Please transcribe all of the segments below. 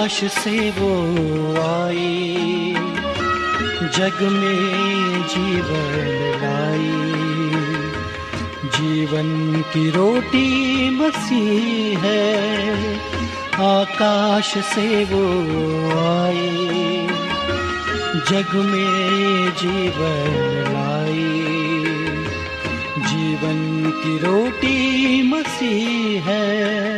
आकाश से वो आई, जग में जीवन लाई। जीवन की रोटी मसीह है, आकाश से वो आई, जग में जीवन लाई। जीवन की रोटी मसीह है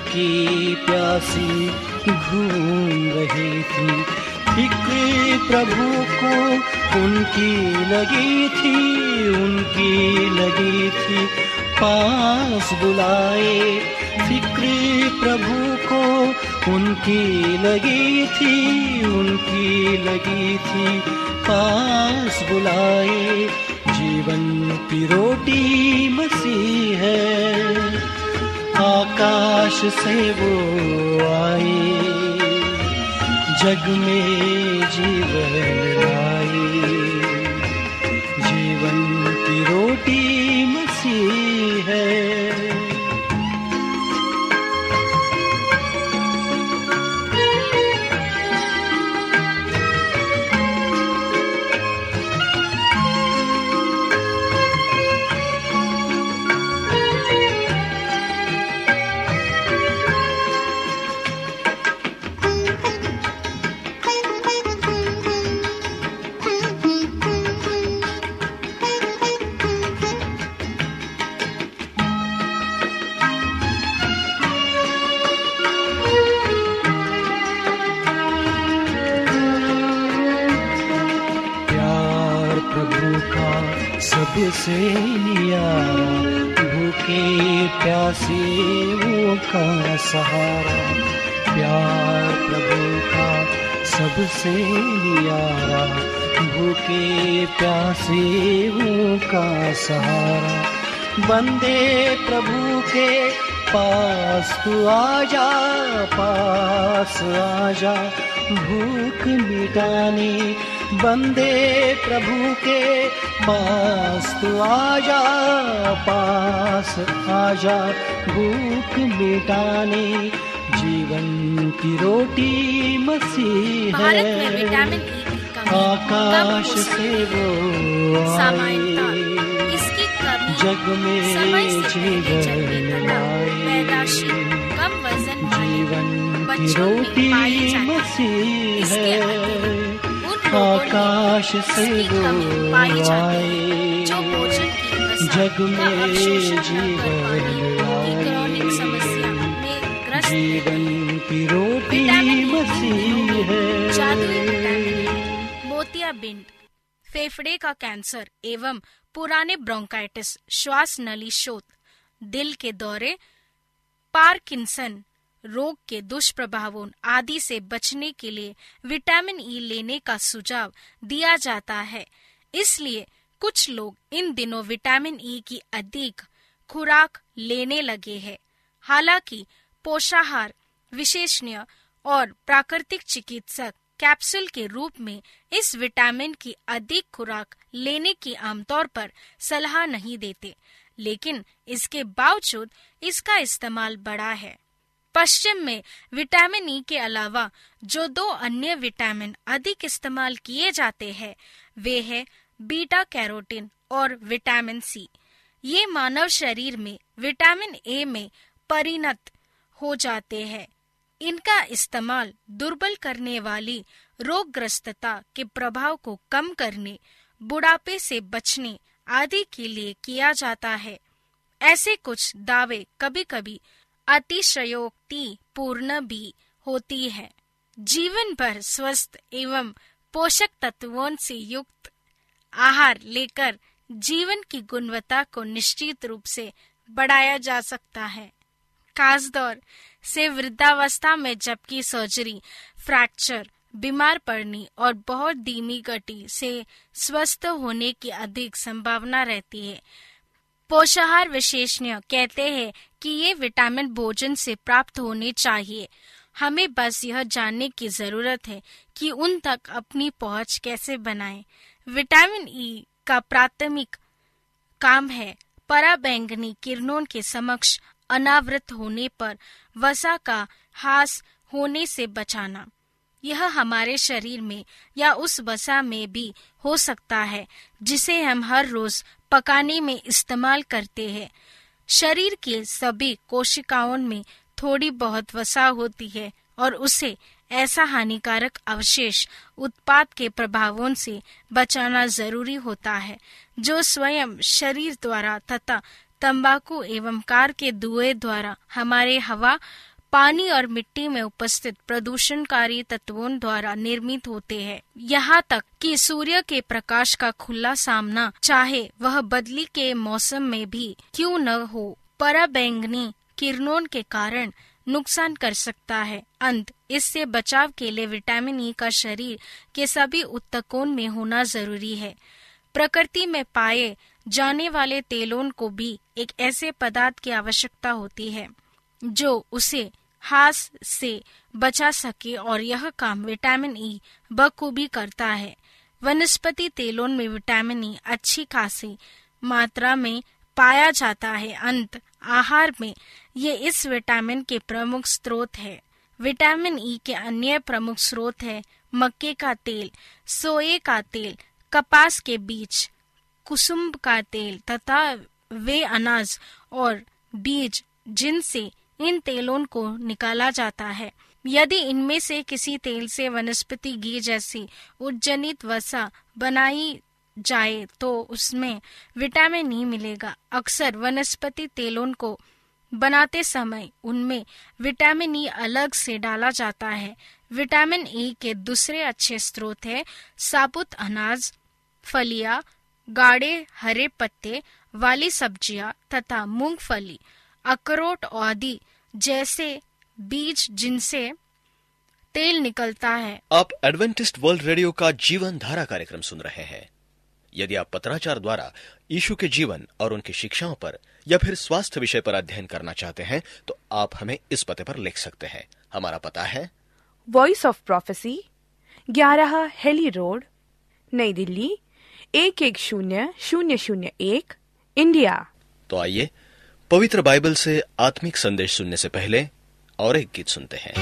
भूखी प्यासी घूम रही थी। फ़िक्र प्रभु को उनकी लगी थी, उनकी लगी थी। पास बुलाए फ़िक्र प्रभु को उनकी लगी थी, उनकी लगी थी। पास बुलाए, जीवन की रोटी मसीह है। आकाश से वो आए जग में जीवन बंदे प्रभु के पास तू आजा पास आजा भूख मिटाने बंदे प्रभु के पास तू आजा पास आजा भूख मिटाने जीवन की रोटी मसीह है कमी आकाश से वो है। जग में जीवन जीवन में रोटी है। मसीह है। आकाश से वो आए। की जग में जीवन क्रॉनिक समस्या में ग्रस्त जीवन की रोटी मसीह है। ई मोतियाबिंद फेफड़े का कैंसर एवं पुराने ब्रोंकाइटिस, श्वास नली शोथ, दिल के दौरे, पार्किंसन, रोग के दुष्प्रभावों आदि से बचने के लिए विटामिन ई e लेने का सुझाव दिया जाता है। इसलिए कुछ लोग इन दिनों विटामिन ई e की अधिक खुराक लेने लगे हैं। हालाँकि पोषाहार, विशेषज्ञ और प्राकृतिक चिकित्सक कैप्सूल के रूप में इस विटामिन की अधिक खुराक लेने की आमतौर पर सलाह नहीं देते, लेकिन इसके बावजूद इसका इस्तेमाल बढ़ा है। पश्चिम में विटामिन ई के अलावा जो दो अन्य विटामिन अधिक इस्तेमाल किए जाते हैं, वे है बीटा कैरोटीन और विटामिन सी ये मानव शरीर में विटामिन ए में परिणत हो जाते हैं। इनका इस्तेमाल दुर्बल करने वाली रोगग्रस्तता के प्रभाव को कम करने, बुढ़ापे से बचने आदि के लिए किया जाता है। ऐसे कुछ दावे कभी कभी अतिशयोक्ति पूर्ण भी होती है। जीवन भर स्वस्थ एवं पोषक तत्वों से युक्त आहार लेकर जीवन की गुणवत्ता को निश्चित रूप से बढ़ाया जा सकता है। खासतौर से वृद्धावस्था में जबकि सर्जरी फ्रैक्चर बीमार पड़ने और बहुत धीमी गति से स्वस्थ होने की अधिक संभावना रहती है पोषाहार विशेषज्ञ कहते हैं कि ये विटामिन भोजन से प्राप्त होने चाहिए हमें बस यह जानने की ज़रूरत है कि उन तक अपनी पहुँच कैसे बनाएँ। विटामिन ई e का प्राथमिक काम है पराबैंगनी किरणों के समक्ष अनावृत होने पर वसा का हास होने से बचाना। यह हमारे शरीर में या उस वसा में भी हो सकता है, जिसे हम हर रोज पकाने में इस्तेमाल करते हैं। शरीर के सभी कोशिकाओं में थोड़ी बहुत वसा होती है और उसे ऐसा हानिकारक अवशेष उत्पाद के प्रभावों से बचाना ज़रूरी होता है, जो स्वयं शरीर द्वारा तथा तंबाकू एवं कार के धुएँ द्वारा हमारे हवा, पानी और मिट्टी में उपस्थित प्रदूषणकारी तत्वों द्वारा निर्मित होते हैं। यहाँ तक कि सूर्य के प्रकाश का खुला सामना, चाहे वह बदली के मौसम में भी क्यों न हो, पराबैंगनी किरणों के कारण नुकसान कर सकता है। अंत, इससे बचाव के लिए विटामिन ई e का शरीर के सभी उत्तकों में होना ज़रूरी है। प्रकृति में पाए जाने वाले तेलों को भी एक ऐसे पदार्थ की आवश्यकता होती है, जो उसे हास से बचा सके और यह काम विटामिन ई बखूबी करता है। वनस्पति तेलों में विटामिन ई अच्छी खासी मात्रा में पाया जाता है। अंत, आहार में ये इस विटामिन के प्रमुख स्रोत है। विटामिन ई के अन्य प्रमुख स्रोत है मक्के का तेल, सोए का तेल कपास के बीज, कुसुम का तेल तथा वे अनाज और बीज जिनसे इन तेलों को निकाला जाता है। यदि इनमें से किसी तेल से वनस्पति घी जैसी उज्जनित वसा बनाई जाए तो उसमें विटामिन ई मिलेगा। अक्सर वनस्पति तेलों को बनाते समय उनमें विटामिन ई अलग से डाला जाता है। विटामिन ई के दूसरे अच्छे स्रोत है साबुत अनाज फलियाँ गाढ़े हरे पत्ते वाली सब्ज़ियाँ तथा मूंगफली अखरोट आदि जैसे बीज जिनसे तेल निकलता है। आप एडवेंटिस्ट वर्ल्ड रेडियो का जीवन धारा कार्यक्रम सुन रहे हैं। यदि आप पत्राचार द्वारा यीशु के जीवन और उनकी शिक्षाओं पर या फिर स्वास्थ्य विषय पर अध्ययन करना चाहते हैं तो आप हमें इस पते पर लिख सकते हैं। हमारा पता है। वॉइस ऑफ़ प्रोफेसी ग्यारह हेली रोड नई दिल्ली एक एक शून्य शून्य शून्य एक इंडिया। तो आइए पवित्र बाइबल से आत्मिक संदेश सुनने से पहले और एक गीत सुनते हैं।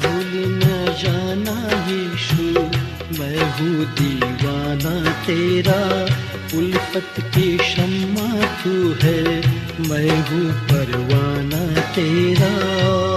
भूल न जाना हूँ दीवाना तेरा। उल्फत की शम्मा तू है? मैं हूँ परवाना तेरा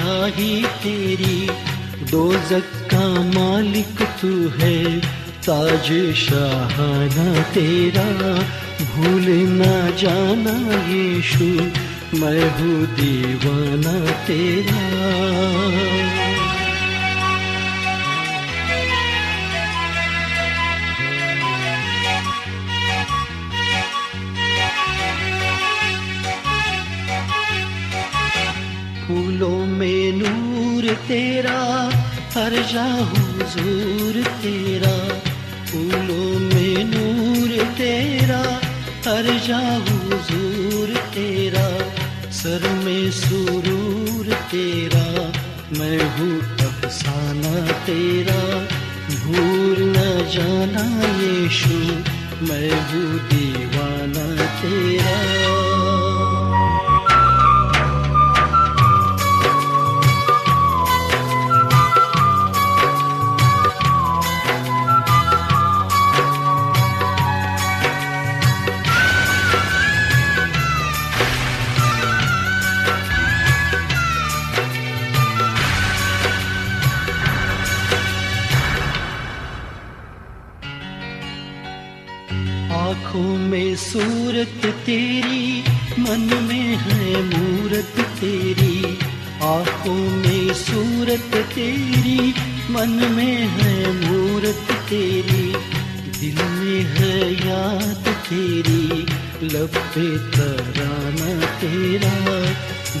शाही तेरी दो का मालिक तू है। ताज शाहाना तेरा, भूल ना जाना यीशु, मैं हूँ दीवाना तेरा। तेरा, हर हुजूर तेरा, फूलों में नूर तेरा, हर हुजूर तेरा, सर में सुरूर तेरा, मैं हूँ अफसाना तेरा, भूल न जाना यीशु, मैं हूँ दीवाना तेरा। तेरी, मन में है मूरत तेरी, आँखों में सूरत तेरी, मन में है मूरत तेरी, दिल में है याद तेरी, लब पे तराना तेरा,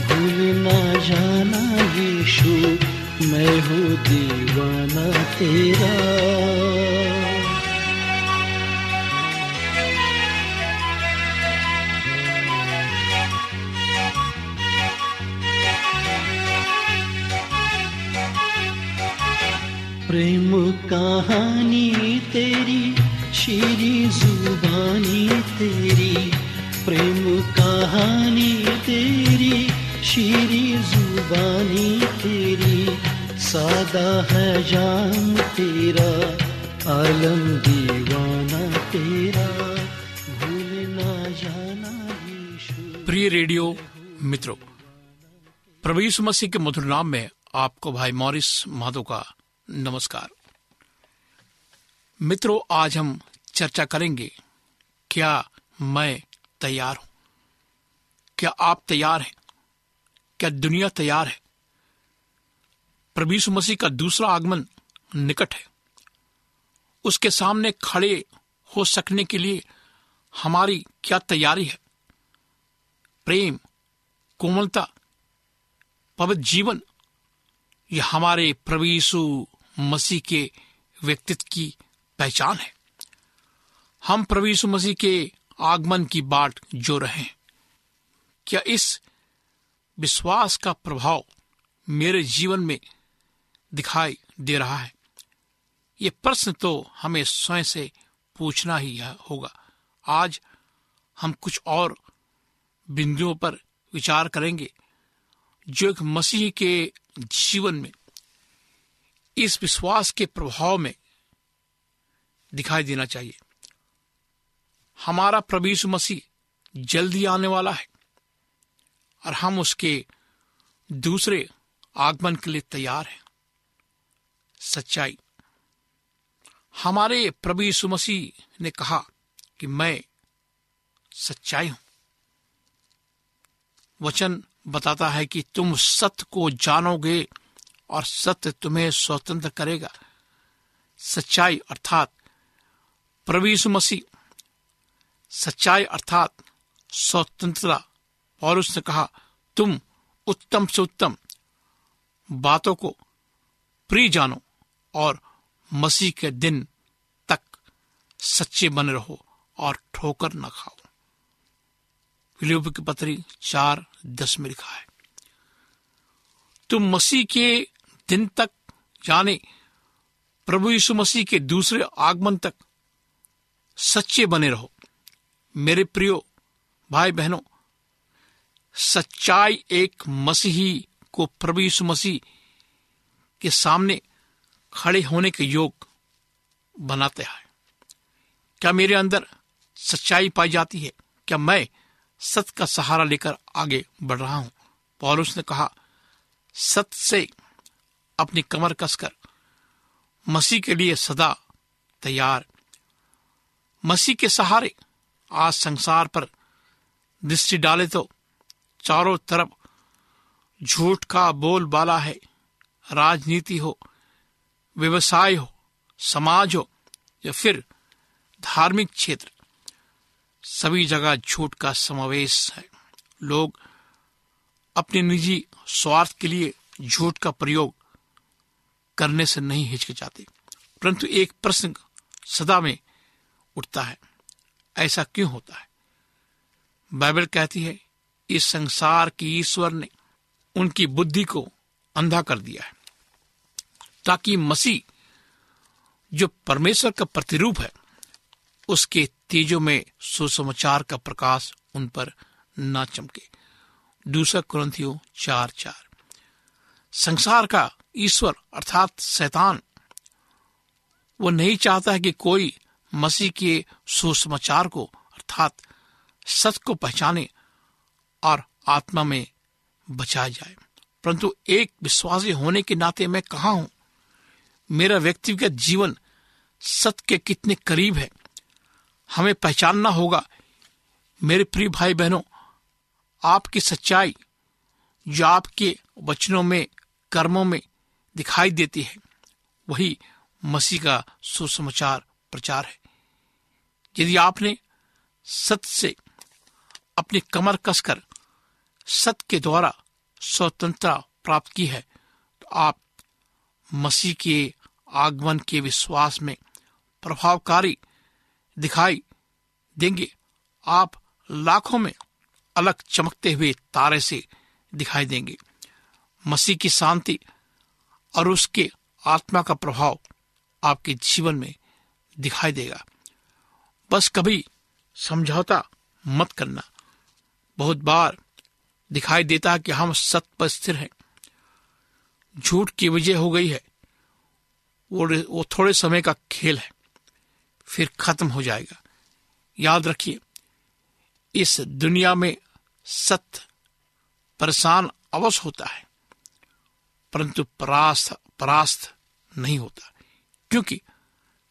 भूल ना जाना यीशु, मैं हूँ दीवाना तेरा। प्रेम कहानी तेरी, शीरी जुबानी तेरी, प्रेम कहानी तेरी, शीरी जुबानी तेरी, सादा है जाम तेरा, आलम दीवाना तेरा भूल ना जाना प्रिय रेडियो मित्रों यीशु मसीह के मधुर नाम में आपको भाई मॉरिस माधो का नमस्कार। मित्रों, आज हम चर्चा करेंगे, क्या मैं तैयार हूँ? क्या आप तैयार हैं? क्या दुनिया तैयार है? प्रभु मसीह का दूसरा आगमन निकट है। उसके सामने खड़े हो सकने के लिए हमारी क्या तैयारी है? प्रेम, कोमलता, पवित्र जीवन, यह हमारे यीशु मसीह के व्यक्तित्व की पहचान है। हम यीशु मसीह के आगमन की बाट जो रहे हैं क्या इस विश्वास का प्रभाव मेरे जीवन में दिखाई दे रहा है? ये प्रश्न तो हमें स्वयं से पूछना ही, होगा। आज हम कुछ और बिंदुओं पर विचार करेंगे, जो एक मसीह के जीवन में, इस विश्वास के प्रभाव में दिखाई देना चाहिए। हमारा प्रभु मसीह जल्दी आने वाला है और हम उसके दूसरे आगमन के लिए तैयार हैं। सच्चाई। हमारे प्रभु यीशु मसीह ने कहा कि मैं सच्चाई हूँ। वचन बताता है कि तुम सत्य को जानोगे और सत्य तुम्हें स्वतंत्र करेगा। सच्चाई अर्थात प्रभु मसीह, सच्चाई अर्थात स्वतंत्रता। और उसने कहा, तुम उत्तम से उत्तम बातों को प्रिय जानो और मसीह के दिन तक सच्चे बने रहो और ठोकर न खाओ। फिलिप की पत्री चार, दस में लिखा है, तुम मसीह के दिन तक जाने प्रभु यीशु मसीह के दूसरे आगमन तक सच्चे बने रहो। मेरे प्रियो, भाई बहनों, सच्चाई एक मसीही को प्रभु यीशु मसीह के सामने खड़े होने के योग बनाते हैं। क्या मेरे अंदर सच्चाई पाई जाती है? क्या मैं सत का सहारा लेकर आगे बढ़ रहा हूँ? पौलुस ने कहा, सत से अपनी कमर कसकर मसीह के लिए सदा तैयार मसीह के सहारे आज संसार पर दृष्टि डाले तो चारों तरफ़ झूठ का बोलबाला है। राजनीति हो, व्यवसाय हो, समाज हो या फिर धार्मिक क्षेत्र, सभी जगह झूठ का समावेश है। लोग अपने निजी स्वार्थ के लिए झूठ का प्रयोग करने से नहीं हिचकिचाते। परंतु एक प्रश्न सदा में उठता है। ऐसा क्यों होता है? बाइबल कहती है, इस संसार की ईश्वर ने उनकी बुद्धि को अंधा कर दिया है, ताकि मसीह जो परमेश्वर का प्रतिरूप है, उसके तेजों में सुसमाचार का प्रकाश उन पर ना चमके। दूसरा क्रंथियो चार चार। संसार का ईश्वर अर्थात शैतान, वो नहीं चाहता है कि कोई मसीह के सुसमाचार को, अर्थात सत्य को पहचाने और आत्मा में बचाया जाए। परंतु एक विश्वासी होने के नाते मैं कहा हूँ, मेरा व्यक्तिगत जीवन सत्य के कितने करीब है। हमें पहचानना होगा, मेरे प्रिय भाई बहनों आपकी सच्चाई जो आपके वचनों में, कर्मों में दिखाई देती है। वही मसीह का सुसमाचार प्रचार है। यदि आपने सत से अपनी कमर कसकर सत के द्वारा स्वतंत्रता प्राप्त की है तो आप मसीह के आगमन के विश्वास में प्रभावकारी दिखाई देंगे। आप लाखों में अलग चमकते हुए तारे से दिखाई देंगे। मसीह की शांति और उसके आत्मा का प्रभाव आपके जीवन में दिखाई देगा। बस कभी समझौता मत करना। बहुत बार दिखाई देता कि हम सत्य पर स्थिर हैं। झूठ की वजह हो गई है। वो वो थोड़े समय का खेल है। फिर खत्म हो जाएगा। याद रखिए, इस दुनिया में सत्य परेशान अवश्य होता है, परंतु परास्त परास्त नहीं होता। क्योंकि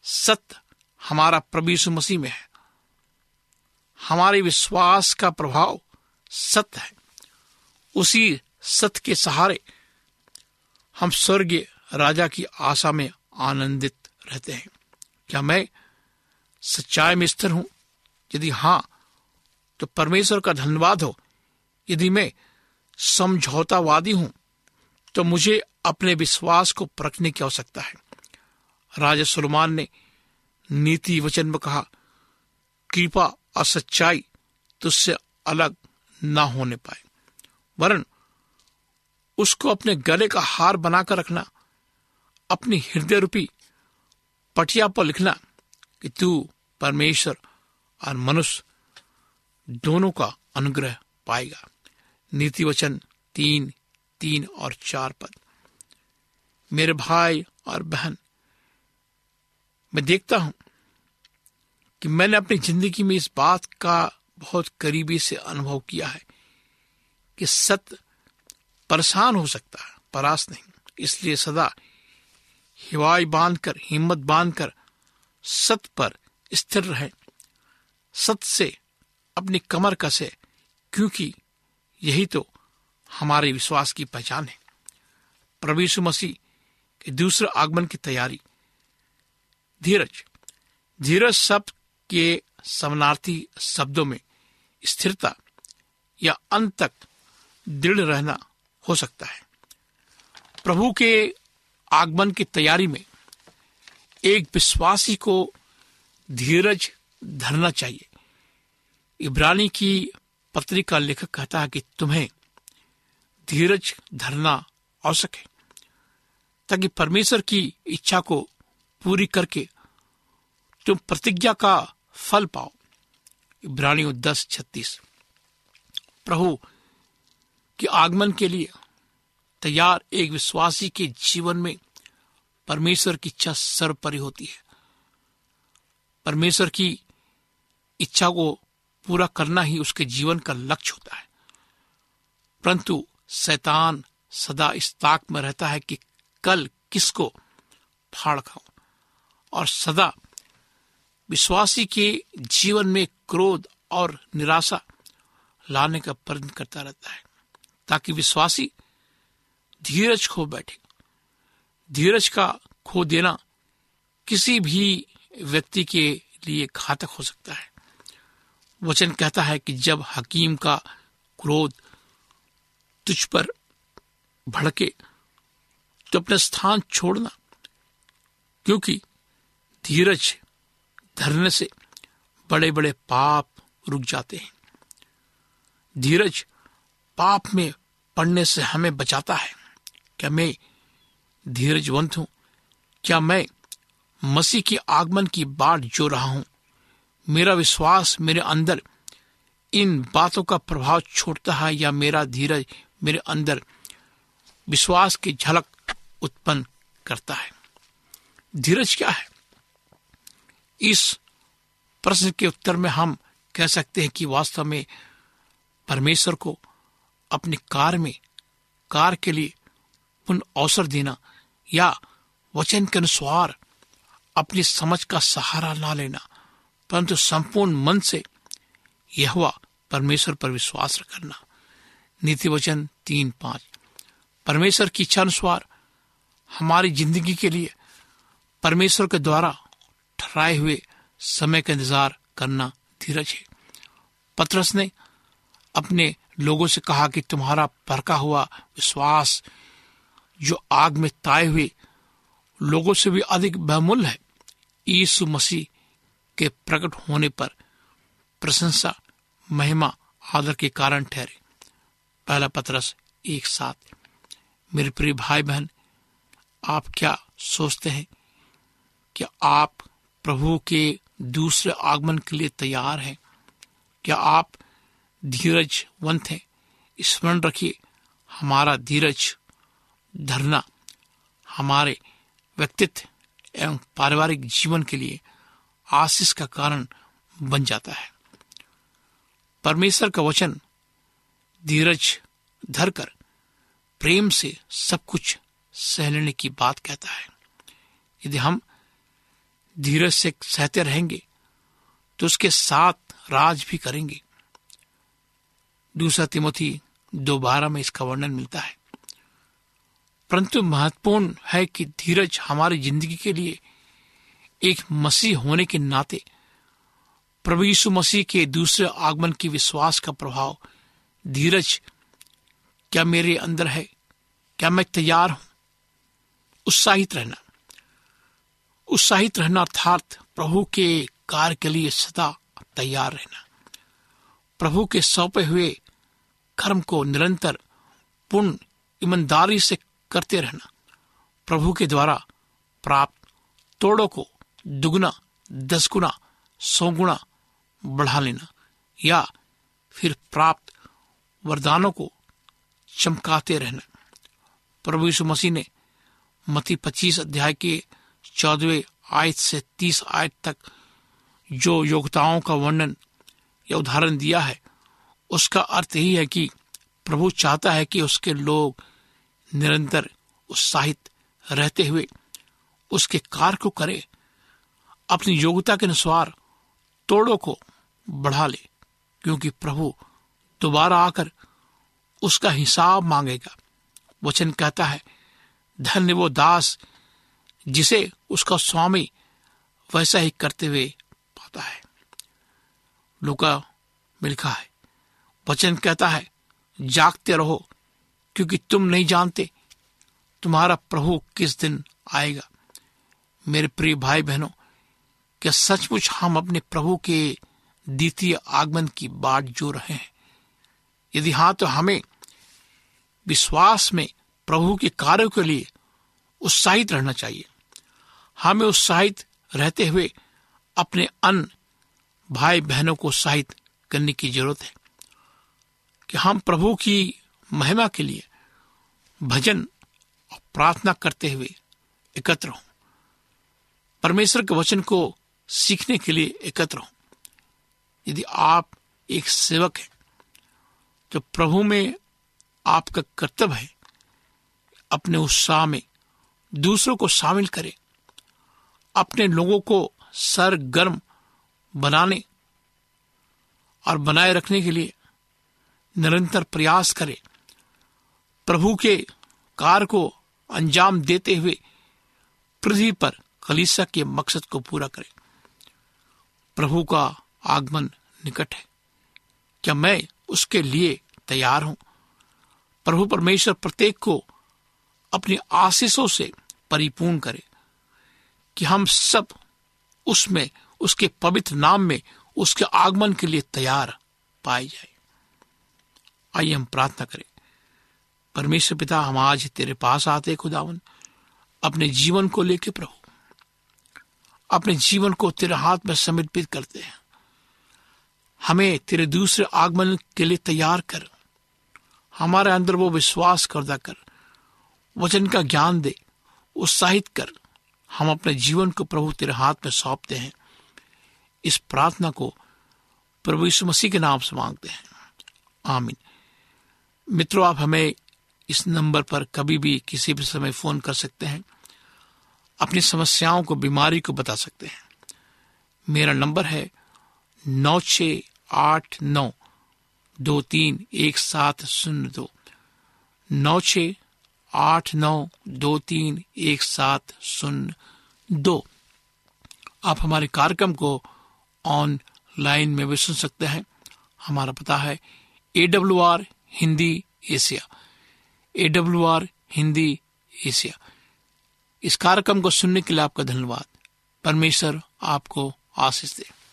सत्य हमारा प्रभु मसीह में है। हमारे विश्वास का प्रभाव सत्य है। उसी सत्य के सहारे हम स्वर्गीय राजा की आशा में आनंदित रहते हैं। क्या मैं सच्चाई में स्थिर हूँ? यदि हाँ तो परमेश्वर का धन्यवाद हो। यदि मैं समझौतावादी हूँ तो मुझे अपने विश्वास को परखने की आवश्यकता है। राजा सुलमान ने नीति वचन में कहा, कृपा और सच्चाई तुझसे अलग ना होने पाए। वरन उसको अपने गले का हार बनाकर रखना, अपनी हृदय रूपी पटिया पर लिखना कि तू परमेश्वर और मनुष्य दोनों का अनुग्रह पाएगा। नीति वचन तीन तीन और चार पद। मेरे भाई और बहन मैं देखता हूँ कि मैंने अपनी ज़िंदगी में इस बात का बहुत करीबी से अनुभव किया है कि सत्य परेशान हो सकता है परास नहीं। इसलिए सदा हिवाई बांधकर, हिम्मत बांधकर सत पर स्थिर रहे। सत से अपनी कमर कसे, क्योंकि यही तो हमारे विश्वास की पहचान है। प्रभु मसीह के दूसरे आगमन की तैयारी। धीरज। धीरज शब्द के समानार्थी शब्दों में स्थिरता या अंत तक दृढ़ रहना हो सकता है। प्रभु के आगमन की तैयारी में एक विश्वासी को धीरज धरना चाहिए। इब्रानी की पत्री का लेखक कहता है कि तुम्हें धीरज धरना आवश्यक है, ताकि परमेश्वर की इच्छा को पूरी करके तुम प्रतिज्ञा का फल पाओ। इब्रानियों दस छत्तीस। प्रभु के आगमन के लिए तैयार एक विश्वासी के जीवन में परमेश्वर की इच्छा सर्वपरि होती है। परमेश्वर की इच्छा को पूरा करना ही उसके जीवन का लक्ष्य होता है। परंतु शैतान सदा इस ताक में रहता है कि कल किसको फाड़ खाऊं? और सदा विश्वासी के जीवन में क्रोध और निराशा लाने का प्रयत्न करता रहता है, ताकि विश्वासी धीरज खो बैठे। धीरज का खो देना किसी भी व्यक्ति के लिए घातक हो सकता है। वचन कहता है कि जब हकीम का क्रोध तुझ पर भड़के तो अपना स्थान छोड़ना, क्योंकि धीरज धरने से बड़े बड़े पाप रुक जाते हैं। धीरज पाप में पड़ने से हमें बचाता है। क्या मैं धीरजवंत हूँ? क्या मैं मसीह के आगमन की बाट जो रहा हूँ? मेरा विश्वास मेरे अंदर इन बातों का प्रभाव छोड़ता है या मेरा धीरज मेरे अंदर विश्वास की झलक उत्पन्न करता है? धीरज क्या है? इस प्रश्न के उत्तर में हम कह सकते हैं कि वास्तव में परमेश्वर को अपने कार में, कार के लिए पुनः अवसर देना या वचन के अनुसार अपनी समझ का सहारा ना लेना, परंतु संपूर्ण मन से यह हुआ परमेश्वर पर विश्वास करना। नीति वचन तीन पाँच। परमेश्वर की इच्छा अनुसार हमारी ज़िंदगी के लिए परमेश्वर के द्वारा ठहराए हुए समय का इंतज़ार करना धीरज है। पत्रस ने अपने लोगों से कहा कि तुम्हारा परका हुआ विश्वास जो आग में ताए हुए लोगों से भी अधिक बहुमूल्य है, यीशु मसीह के प्रकट होने पर प्रशंसा, महिमा, आदर के कारण ठहरे। पहला पत्रस एक साथ, मेरे प्रिय भाई बहन आप क्या सोचते हैं? कि आप प्रभु के दूसरे आगमन के लिए तैयार हैं। क्या आप धीरजवंत हैं? स्मरण रखिए, हमारा धीरज धरना हमारे व्यक्तित्व एवं पारिवारिक जीवन के लिए आशीष का कारण बन जाता है। परमेश्वर का वचन धीरज धरकर प्रेम से सब कुछ सह लेने की बात कहता है। यदि हम धीरज से सहते रहेंगे तो उसके साथ राज भी करेंगे। दूसरा तिमोथी दोबारा में इसका वर्णन मिलता है। परंतु महत्वपूर्ण है कि धीरज हमारी ज़िंदगी के लिए एक मसीह होने के नाते प्रभु यीशु मसीह के दूसरे आगमन की विश्वास का प्रभाव, धीरज, क्या मेरे अंदर है? क्या मैं तैयार हूँ? उत्साहित रहना। उत्साहित रहना अर्थात प्रभु के कार्य के लिए सदा तैयार रहना। प्रभु के सौंपे हुए कर्म को निरंतर पूर्ण ईमानदारी से करते रहना। प्रभु के द्वारा प्राप्त तोड़ों को दुगुना, दस गुना, सौ गुना बढ़ा लेना या फिर प्राप्त वरदानों को चमकाते रहना। प्रभु यीशु मसीह ने मती पच्चीस अध्याय के चौदहवें आयत से तीस आयत तक जो योग्यताओं का वर्णन या उदाहरण दिया है, उसका अर्थ यही है कि प्रभु चाहता है कि उसके लोग निरंतर उत्साहित रहते हुए उसके कार्य को करे, अपनी योग्यता के अनुसार तोड़ों को बढ़ा ले, क्योंकि प्रभु दोबारा आकर उसका हिसाब मांगेगा। वचन कहता है, धन्य वो दास जिसे उसका स्वामी वैसा ही करते हुए पाता है। लुका में लिखा है, वचन कहता है, जागते रहो, क्योंकि तुम नहीं जानते तुम्हारा प्रभु किस दिन आएगा। मेरे प्रिय भाई बहनों क्या सचमुच हम अपने प्रभु के द्वितीय आगमन की बाट जो रहे हैं? यदि हाँ तो हमें विश्वास में प्रभु के कार्य के लिए उत्साहित रहना चाहिए। हमें उत्साहित रहते हुए अपने अन्य भाई बहनों को उत्साहित करने की ज़रूरत है कि हम प्रभु की महिमा के लिए भजन और प्रार्थना करते हुए एकत्र हों। परमेश्वर के वचन को सीखने के लिए एकत्र हों। यदि आप एक सेवक हैं तो प्रभु में आपका कर्तव्य है, अपने उत्साह में दूसरों को शामिल करें। अपने लोगों को सरगर्म बनाने और बनाए रखने के लिए निरंतर प्रयास करें। प्रभु के कार्य को अंजाम देते हुए पृथ्वी पर कलीसा के मकसद को पूरा करें। प्रभु का आगमन निकट है। क्या मैं उसके लिए तैयार हूँ? प्रभु परमेश्वर प्रत्येक को अपनी आशीषों से परिपूर्ण करे कि हम सब उसमें, उसके पवित्र नाम में, उसके आगमन के लिए तैयार पाए जाए। आइए हम प्रार्थना करें। परमेश्वर पिता, हम आज तेरे पास आते खुदावन। अपने जीवन को लेके प्रभु, अपने जीवन को तेरे हाथ में समर्पित करते हैं। हमें तेरे दूसरे आगमन के लिए तैयार कर, हमारे अंदर वो विश्वास करदा कर वचन का ज्ञान दे, उत्साहित कर। हम अपने जीवन को प्रभु तेरे हाथ में सौंपते हैं। इस प्रार्थना को प्रभु यीशु मसीह के नाम से मांगते हैं। आमीन। मित्रों, आप हमें इस नंबर पर कभी भी किसी भी समय फ़ोन कर सकते हैं। अपनी समस्याओं को, बीमारी को बता सकते हैं। मेरा नंबर है नौ छ आठ नौ दो तीन एक सात शून्य दो। नौ छ आठ नौ दो तीन एक सात शून्य दो। आप हमारे कार्यक्रम को ऑनलाइन में भी सुन सकते हैं। हमारा पता है A W R Hindi Asia. A W R Hindi Asia. इस कार्यक्रम को सुनने के लिए आपका धन्यवाद। परमेश्वर आपको आशीष दे।